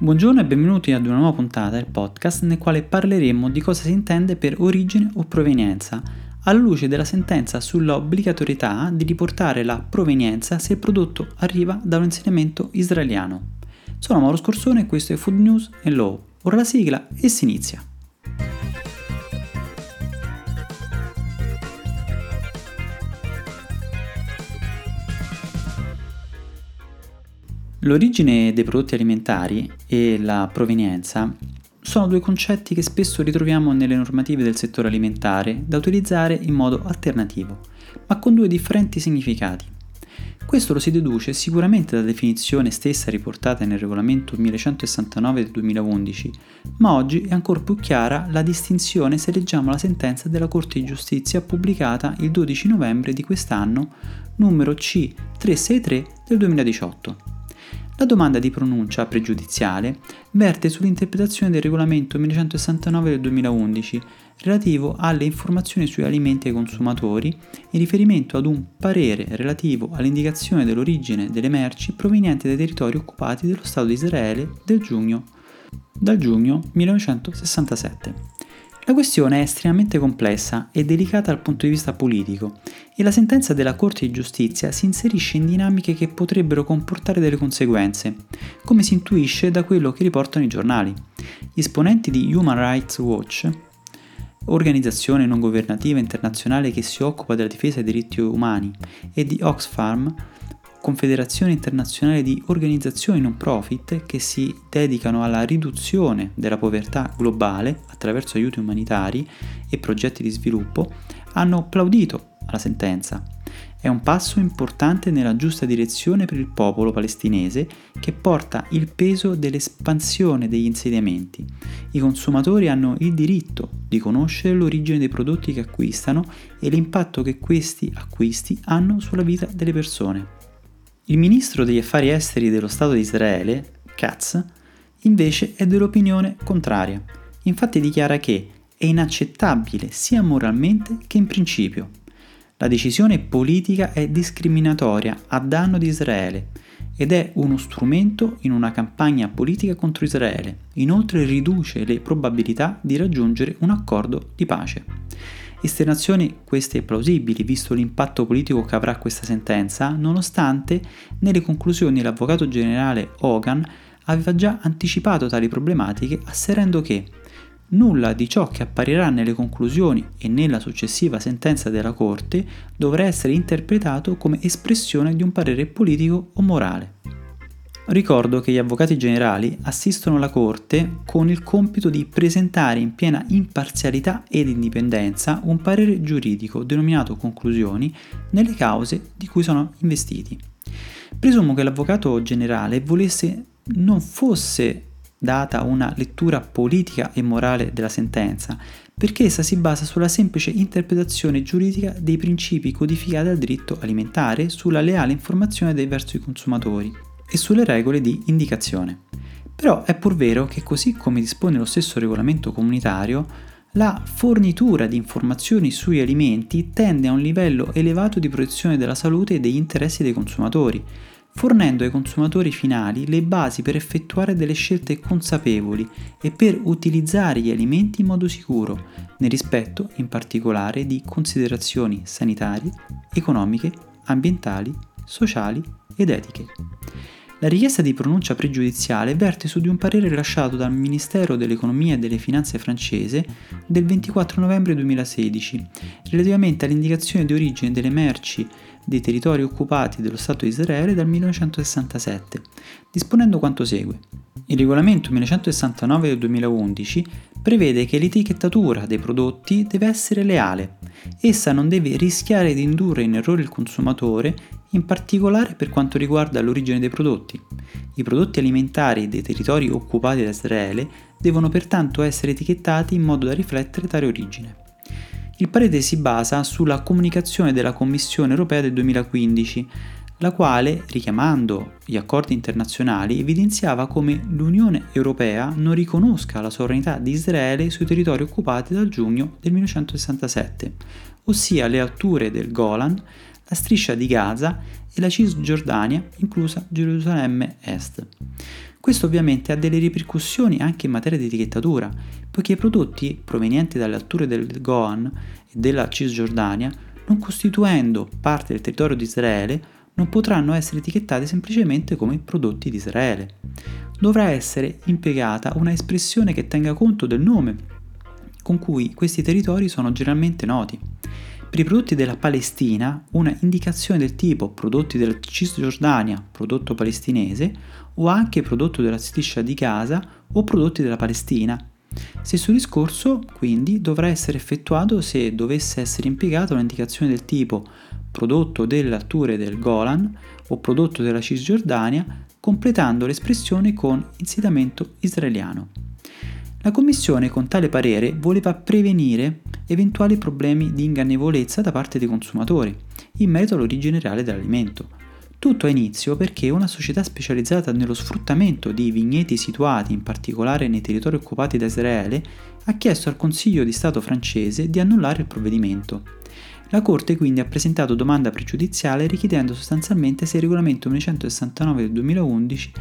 Buongiorno e benvenuti ad una nuova puntata del podcast nel quale parleremo di cosa si intende per origine o provenienza, alla luce della sentenza sull'obbligatorietà di riportare la provenienza se il prodotto arriva da un insediamento israeliano. Sono Mauro Scorsone e questo è Food News e Law. Ora la sigla e si inizia. L'origine dei prodotti alimentari e la provenienza sono due concetti che spesso ritroviamo nelle normative del settore alimentare da utilizzare in modo alternativo, ma con due differenti significati. Questo lo si deduce sicuramente dalla definizione stessa riportata nel regolamento 1169 del 2011, ma oggi è ancora più chiara la distinzione se leggiamo la sentenza della Corte di Giustizia pubblicata il 12 novembre di quest'anno, numero C363 del 2018. La domanda di pronuncia pregiudiziale verte sull'interpretazione del regolamento 1169 del 2011 relativo alle informazioni sugli alimenti ai consumatori in riferimento ad un parere relativo all'indicazione dell'origine delle merci provenienti dai territori occupati dello Stato di Israele del giugno, dal giugno 1967. La questione è estremamente complessa e delicata dal punto di vista politico e la sentenza della Corte di Giustizia si inserisce in dinamiche che potrebbero comportare delle conseguenze, come si intuisce da quello che riportano i giornali. Gli esponenti di Human Rights Watch, organizzazione non governativa internazionale che si occupa della difesa dei diritti umani, e di Oxfam, Confederazione internazionale di organizzazioni non profit che si dedicano alla riduzione della povertà globale attraverso aiuti umanitari e progetti di sviluppo, hanno applaudito alla sentenza. È un passo importante nella giusta direzione per il popolo palestinese che porta il peso dell'espansione degli insediamenti. I consumatori hanno il diritto di conoscere l'origine dei prodotti che acquistano e l'impatto che questi acquisti hanno sulla vita delle persone. Il ministro degli affari esteri dello Stato di Israele, Katz, invece è dell'opinione contraria. Infatti dichiara che è inaccettabile sia moralmente che in principio. La decisione politica è discriminatoria a danno di Israele ed è uno strumento in una campagna politica contro Israele. Inoltre riduce le probabilità di raggiungere un accordo di pace. Esternazioni queste plausibili visto l'impatto politico che avrà questa sentenza, nonostante nelle conclusioni l'avvocato generale Hogan aveva già anticipato tali problematiche asserendo che nulla di ciò che apparirà nelle conclusioni e nella successiva sentenza della Corte dovrà essere interpretato come espressione di un parere politico o morale. Ricordo che gli avvocati generali assistono la Corte con il compito di presentare in piena imparzialità ed indipendenza un parere giuridico denominato conclusioni nelle cause di cui sono investiti. Presumo che l'avvocato generale volesse non fosse data una lettura politica e morale della sentenza, perché essa si basa sulla semplice interpretazione giuridica dei principi codificati al diritto alimentare sulla leale informazione verso i consumatori e sulle regole di indicazione. Però è pur vero che così come dispone lo stesso regolamento comunitario, la fornitura di informazioni sugli alimenti tende a un livello elevato di protezione della salute e degli interessi dei consumatori, fornendo ai consumatori finali le basi per effettuare delle scelte consapevoli e per utilizzare gli alimenti in modo sicuro, nel rispetto in particolare di considerazioni sanitarie, economiche, ambientali, sociali ed etiche. La richiesta di pronuncia pregiudiziale verte su di un parere rilasciato dal Ministero dell'Economia e delle Finanze francese del 24 novembre 2016 relativamente all'indicazione di origine delle merci dei territori occupati dello Stato di Israele dal 1967, disponendo quanto segue. Il regolamento 1169 del 2011 prevede che l'etichettatura dei prodotti deve essere leale. Essa non deve rischiare di indurre in errore il consumatore in particolare per quanto riguarda l'origine dei prodotti. I prodotti alimentari dei territori occupati da Israele devono pertanto essere etichettati in modo da riflettere tale origine. Il parere si basa sulla comunicazione della Commissione europea del 2015, la quale, richiamando gli accordi internazionali, evidenziava come l'Unione Europea non riconosca la sovranità di Israele sui territori occupati dal giugno del 1967, ossia le alture del Golan, la striscia di Gaza e la Cisgiordania, inclusa Gerusalemme Est. Questo ovviamente ha delle ripercussioni anche in materia di etichettatura, poiché i prodotti provenienti dalle alture del Goan e della Cisgiordania, non costituendo parte del territorio di Israele, non potranno essere etichettati semplicemente come prodotti di Israele. Dovrà essere impiegata una espressione che tenga conto del nome con cui questi territori sono generalmente noti. Per i prodotti della Palestina, una indicazione del tipo prodotti della Cisgiordania, prodotto palestinese, o anche prodotto della striscia di Gaza o prodotti della Palestina. Stesso discorso, quindi, dovrà essere effettuato se dovesse essere impiegata un'indicazione del tipo prodotto delle alture del Golan o prodotto della Cisgiordania, completando l'espressione con insediamento israeliano. La Commissione con tale parere voleva prevenire eventuali problemi di ingannevolezza da parte dei consumatori in merito all'origine reale dell'alimento. Tutto ha inizio perché una società specializzata nello sfruttamento di vigneti situati in particolare nei territori occupati da Israele ha chiesto al Consiglio di Stato francese di annullare il provvedimento. La Corte quindi ha presentato domanda pregiudiziale richiedendo sostanzialmente se il regolamento 1969 del 2011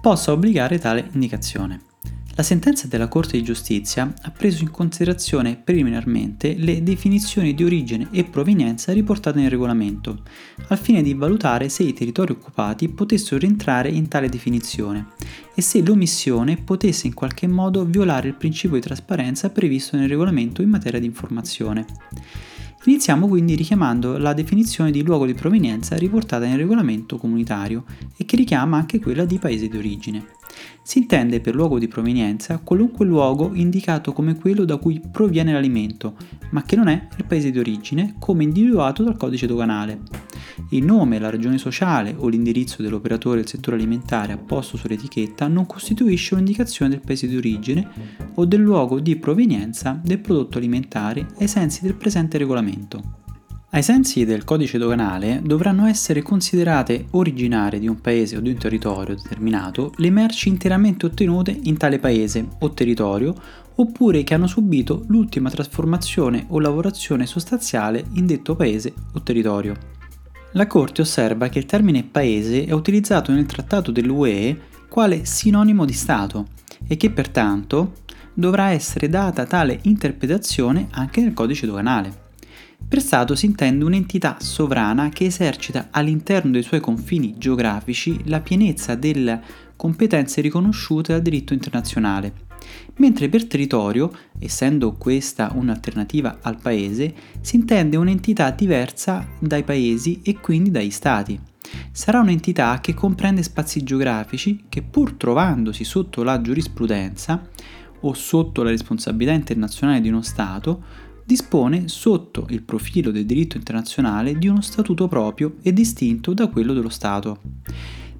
possa obbligare tale indicazione. La sentenza della Corte di Giustizia ha preso in considerazione preliminarmente le definizioni di origine e provenienza riportate nel regolamento, al fine di valutare se i territori occupati potessero rientrare in tale definizione e se l'omissione potesse in qualche modo violare il principio di trasparenza previsto nel regolamento in materia di informazione. Iniziamo quindi richiamando la definizione di luogo di provenienza riportata nel regolamento comunitario e che richiama anche quella di paese di origine. Si intende per luogo di provenienza qualunque luogo indicato come quello da cui proviene l'alimento, ma che non è il paese di origine come individuato dal codice doganale. Il nome, la ragione sociale o l'indirizzo dell'operatore del settore alimentare apposto sull'etichetta non costituisce un'indicazione del paese di origine o del luogo di provenienza del prodotto alimentare ai sensi del presente regolamento. Ai sensi del codice doganale dovranno essere considerate originarie di un paese o di un territorio determinato le merci interamente ottenute in tale paese o territorio oppure che hanno subito l'ultima trasformazione o lavorazione sostanziale in detto paese o territorio. La Corte osserva che il termine paese è utilizzato nel trattato dell'UE quale sinonimo di Stato e che pertanto dovrà essere data tale interpretazione anche nel codice doganale. Per Stato si intende un'entità sovrana che esercita all'interno dei suoi confini geografici la pienezza delle competenze riconosciute dal diritto internazionale, mentre per territorio, essendo questa un'alternativa al paese, si intende un'entità diversa dai paesi e quindi dagli stati. Sarà un'entità che comprende spazi geografici che pur trovandosi sotto la giurisprudenza o sotto la responsabilità internazionale di uno Stato, dispone sotto il profilo del diritto internazionale di uno statuto proprio e distinto da quello dello Stato.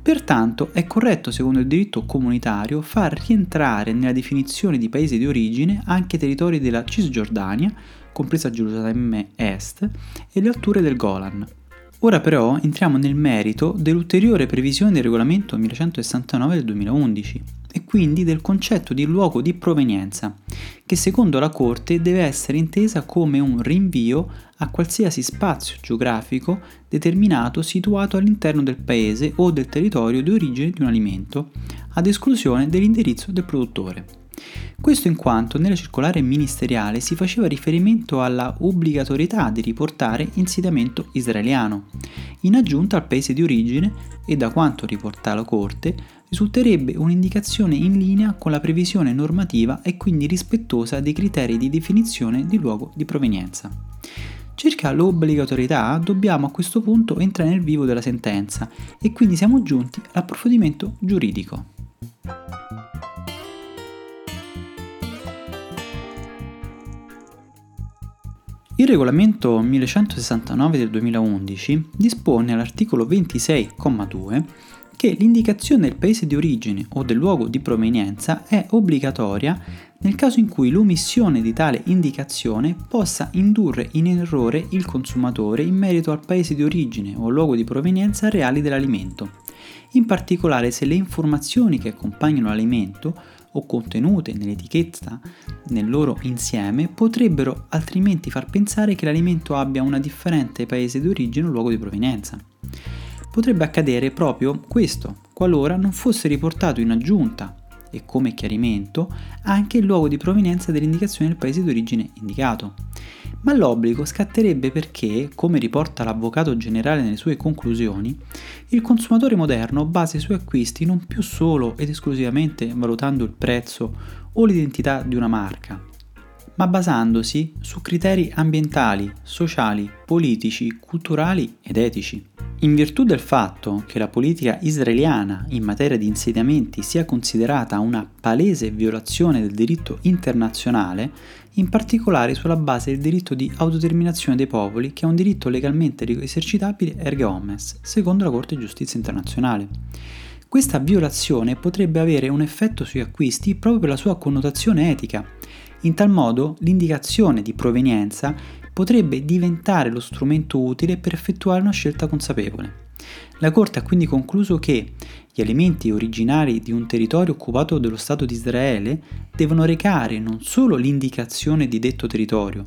Pertanto è corretto, secondo il diritto comunitario, far rientrare nella definizione di paese di origine anche i territori della Cisgiordania, compresa Gerusalemme Est, e le alture del Golan. Ora però entriamo nel merito dell'ulteriore previsione del regolamento 1169 del 2011 e quindi del concetto di luogo di provenienza, che secondo la Corte deve essere intesa come un rinvio a qualsiasi spazio geografico determinato situato all'interno del paese o del territorio di origine di un alimento, ad esclusione dell'indirizzo del produttore. Questo in quanto nella circolare ministeriale si faceva riferimento alla obbligatorietà di riportare insediamento israeliano, in aggiunta al paese di origine e da quanto riporta la Corte risulterebbe un'indicazione in linea con la previsione normativa e quindi rispettosa dei criteri di definizione di luogo di provenienza. Circa l'obbligatorietà dobbiamo a questo punto entrare nel vivo della sentenza e quindi siamo giunti all'approfondimento giuridico. Il regolamento 1169 del 2011 dispone all'articolo 26,2 che l'indicazione del paese di origine o del luogo di provenienza è obbligatoria nel caso in cui l'omissione di tale indicazione possa indurre in errore il consumatore in merito al paese di origine o luogo di provenienza reali dell'alimento, in particolare se le informazioni che accompagnano l'alimento o contenute nell'etichetta nel loro insieme potrebbero altrimenti far pensare che l'alimento abbia una differente paese di origine o luogo di provenienza. Potrebbe accadere proprio questo qualora non fosse riportato in aggiunta e come chiarimento anche il luogo di provenienza dell'indicazione del paese d'origine indicato. Ma l'obbligo scatterebbe perché, come riporta l'Avvocato generale nelle sue conclusioni, il consumatore moderno basa i suoi acquisti non più solo ed esclusivamente valutando il prezzo o l'identità di una marca, ma basandosi su criteri ambientali, sociali, politici, culturali ed etici. In virtù del fatto che la politica israeliana in materia di insediamenti sia considerata una palese violazione del diritto internazionale, in particolare sulla base del diritto di autodeterminazione dei popoli, che è un diritto legalmente esercitabile erga omnes, secondo la Corte di Giustizia internazionale. Questa violazione potrebbe avere un effetto sui acquisti proprio per la sua connotazione etica. In tal modo l'indicazione di provenienza potrebbe diventare lo strumento utile per effettuare una scelta consapevole. La Corte ha quindi concluso che gli elementi originari di un territorio occupato dallo Stato di Israele devono recare non solo l'indicazione di detto territorio,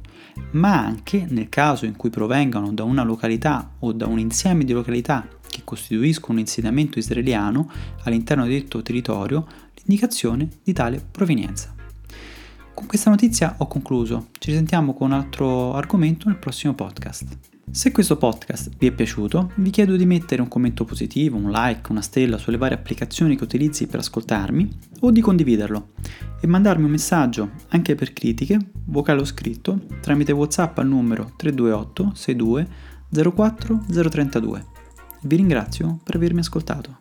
ma anche, nel caso in cui provengano da una località o da un insieme di località che costituiscono un insediamento israeliano all'interno di detto territorio, l'indicazione di tale provenienza. Con questa notizia ho concluso, ci risentiamo con un altro argomento nel prossimo podcast. Se questo podcast vi è piaciuto, vi chiedo di mettere un commento positivo, un like, una stella sulle varie applicazioni che utilizzi per ascoltarmi o di condividerlo e mandarmi un messaggio anche per critiche, vocale o scritto, tramite WhatsApp al numero 328 62 04 032. Vi ringrazio per avermi ascoltato.